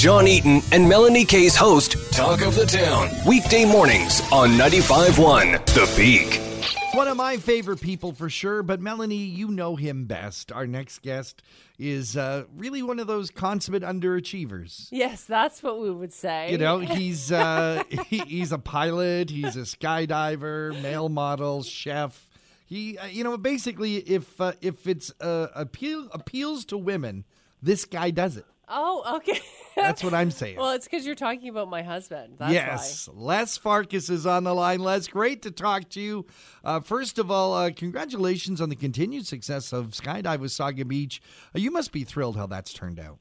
John Eaton and Melanie Kay's host, Talk of the Town, weekday mornings on 95.1 The Peak. One of my favorite people for sure, but Melanie, you know him best. Our next guest is uh, really one of those consummate underachievers. Yes, that's what we would say. You know, he's uh, he, he's a pilot, he's a skydiver, male model, chef. He, uh, you know, basically, if uh, if it's uh, appeal appeals to women, this guy does it. Oh, okay. That's what I'm saying. well, it's because you're talking about my husband. That's yes, Les Farkas is on the line. Les, great to talk to you. Uh, first of all, uh, congratulations on the continued success of Skydive Wasaga Beach. Uh, you must be thrilled how that's turned out.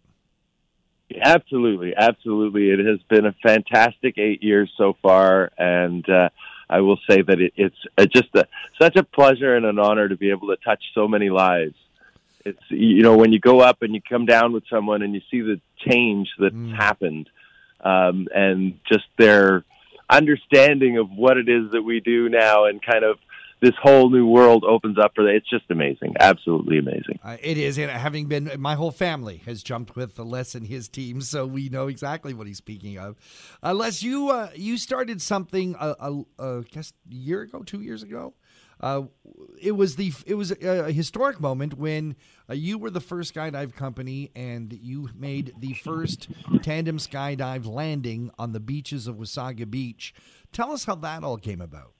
Absolutely, absolutely. It has been a fantastic eight years so far, and uh, I will say that it, it's uh, just a, such a pleasure and an honor to be able to touch so many lives. It's you know when you go up and you come down with someone and you see the change that's Mm. happened, um, and just their understanding of what it is that we do now, and kind of this whole new world opens up for them. It's just amazing, absolutely amazing. Uh, it is, and having been, my whole family has jumped with the Les and his team, so we know exactly what he's speaking of. Uh, Les, you uh, you started something, uh, uh, uh, I guess, a year ago, two years ago. Uh, it was the it was a, historic moment when uh, you were the first skydive company and you made the first tandem skydive landing on the beaches of Wasaga Beach. Tell us how that all came about.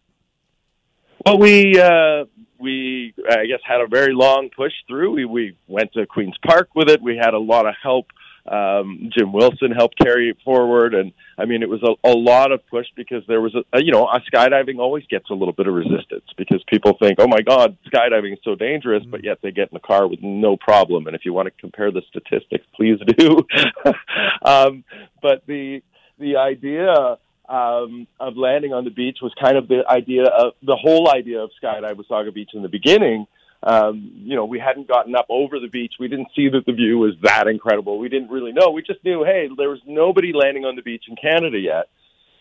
Well, we uh, we I guess had a very long push through. We we went to Queens Park with it. We had a lot of help. Um, Jim Wilson helped carry it forward, and I mean it was a, a lot of push because there was a, a you know a skydiving always gets a little bit of resistance because people think oh my god skydiving is so dangerous, but yet they get in the car with no problem. And if you want to compare the statistics, please do. um, but the the idea um, of landing on the beach was kind of the idea of the whole idea of skydive Wasaga Beach in the beginning. Um, you know, we hadn't gotten up over the beach. We didn't see that the view was that incredible. We didn't really know. We just knew, hey, there was nobody landing on the beach in Canada yet,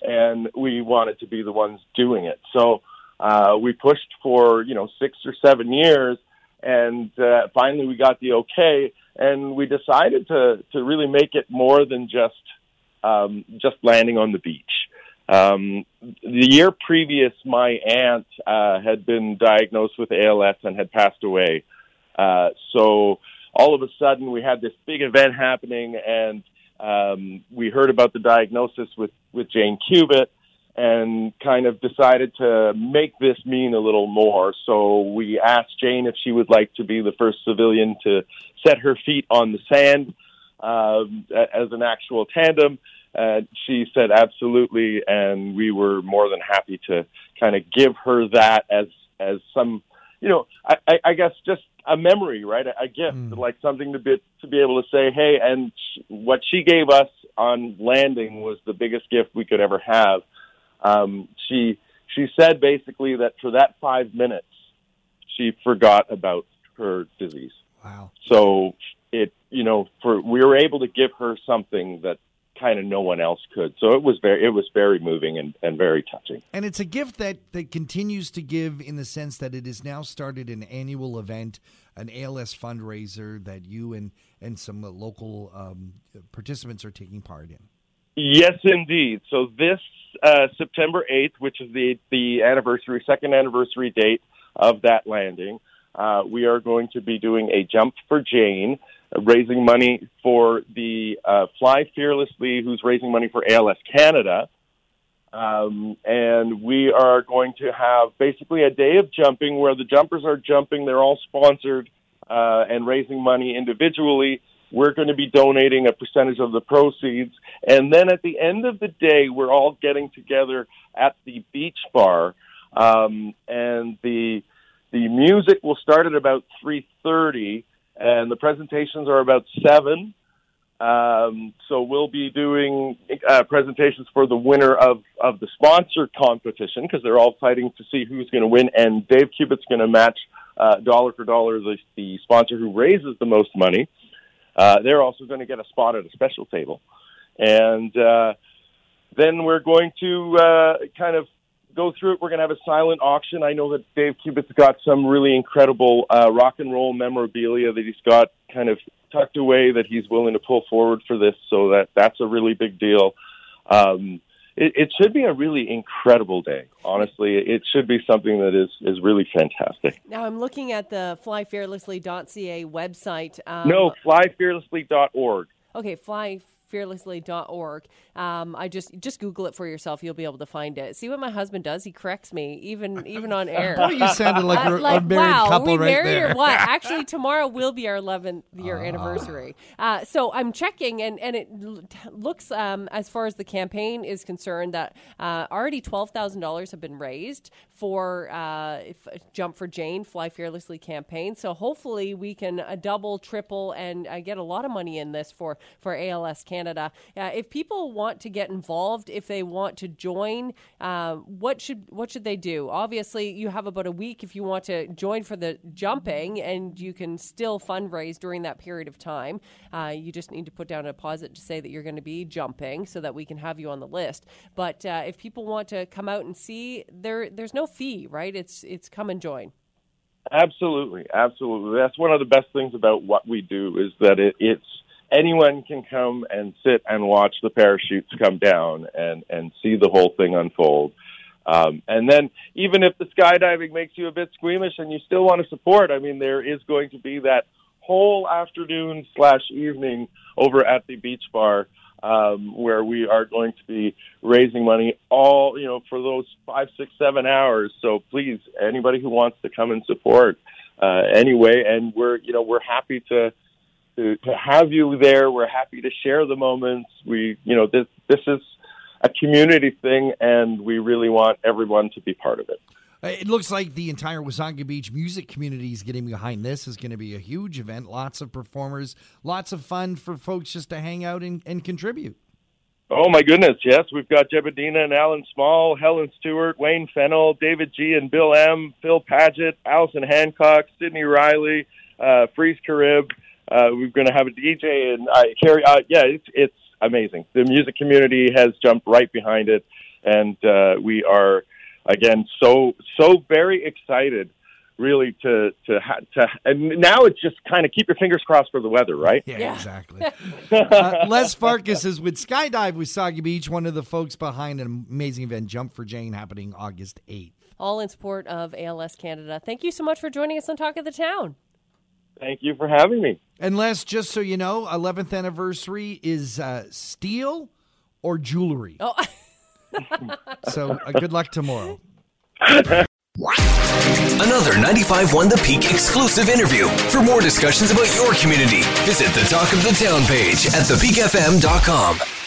and we wanted to be the ones doing it. So uh, we pushed for you know six or seven years, and uh, finally we got the okay, and we decided to to really make it more than just um, just landing on the beach. Um, the year previous, my aunt uh, had been diagnosed with ALS and had passed away. Uh, so all of a sudden, we had this big event happening, and um, we heard about the diagnosis with with Jane Cubitt, and kind of decided to make this mean a little more. So we asked Jane if she would like to be the first civilian to set her feet on the sand um, as an actual tandem. Uh, she said absolutely, and we were more than happy to kind of give her that as as some, you know, I, I, I guess just a memory, right? A, a gift, like something to be to be able to say, hey, and sh- what she gave us on landing was the biggest gift we could ever have. Um, she she said basically that for that five minutes, she forgot about her disease. Wow. So it, you know, for we were able to give her something that kind of no one else could. So it was very, it was very moving and, and very touching. And it's a gift that, that continues to give in the sense that it has now started an annual event, an ALS fundraiser that you and, and some local um, participants are taking part in. Yes, indeed. So this uh, September 8th, which is the, the anniversary, second anniversary date of that landing, uh, we are going to be doing a jump for Jane, raising money for the uh, Fly Fearlessly, who's raising money for ALS Canada. Um, and we are going to have basically a day of jumping where the jumpers are jumping. They're all sponsored uh, and raising money individually. We're going to be donating a percentage of the proceeds. And then at the end of the day, we're all getting together at the beach bar. Um, and the, the music will start at about 3.30 and the presentations are about 7. Um, so we'll be doing uh, presentations for the winner of, of the sponsor competition because they're all fighting to see who's going to win. And Dave Cubitt's going to match uh, dollar for dollar the, the sponsor who raises the most money. Uh, they're also going to get a spot at a special table. And uh, then we're going to uh, kind of go through it. We're going to have a silent auction. I know that Dave Cubitt's got some really incredible uh, rock and roll memorabilia that he's got kind of tucked away that he's willing to pull forward for this. So that that's a really big deal. Um, it, it should be a really incredible day. Honestly, it should be something that is is really fantastic. Now I'm looking at the flyfearlessly.ca website. Um, No, flyfearlessly.org. Okay, flyfearlessly.org. Um, I just just Google it for yourself. You'll be able to find it. See what my husband does? He corrects me even even on air. Boy, you sounded like Uh, a, a like, married wow, couple we right married there. or what? Actually, tomorrow will be our 11th year Ah. anniversary. Uh, so I'm checking, and, and it looks, um, as far as the campaign is concerned, that uh, already $12,000 have been raised for uh, if, Jump for Jane, Fly Fearlessly campaign. So hopefully we can uh, double, triple, and uh, get a lot of money in this for, for ALS Canada. Uh, if people want to get involved, if they want to join, uh, what should what should they do? Obviously, you have about a week if you want to join for the jumping, and you can still fundraise during that period of time. Uh, you just need to put down a deposit to say that you're going to be jumping, so that we can have you on the list. But uh, if people want to come out and see, there there's no fee, right? It's it's come and join. Absolutely, absolutely. That's one of the best things about what we do is that it, it's anyone can come and sit and watch the parachutes come down and and see the whole thing unfold. Um, and then even if the skydiving makes you a bit squeamish and you still want to support, I mean, there is going to be that whole afternoon slash evening over at the beach bar um, where we are going to be raising money all you know for those five, six, seven hours. So please, anybody who wants to come and support uh, anyway, and we're you know we're happy to, to to have you there. We're happy to share the moments. We you know this this is a community thing, and we really want everyone to be part of it. Uh, It looks like the entire Wasaga Beach music community is getting behind this. is going to be a huge event. Lots of performers, lots of fun for folks just to hang out and, and contribute. Oh my goodness, yes, we've got Jebedina and Alan Small, Helen Stewart, Wayne Fennell, David G and Bill M, Phil Paget, Allison Hancock, Sydney Riley, uh, Freeze Carib. Uh, we're going to have a DJ and uh, Carrie. Uh, yeah, it's it's amazing. The music community has jumped right behind it, and uh, we are again so so very excited. Really, to to ha- to and now it's just kind of keep your fingers crossed for the weather, right? Yeah, Yeah. exactly. uh, Les Farkas is with Skydive Wasaga Beach, one of the folks behind an amazing event, Jump for Jane, happening August 8th. All in support of ALS Canada. Thank you so much for joining us on Talk of the Town. Thank you for having me. And Les, just so you know, 11th anniversary is uh, steel or jewelry. Oh. So uh, good luck tomorrow. Another 95.1 The Peak exclusive interview. For more discussions about your community, visit the Talk of the Town page at thepeakfm.com.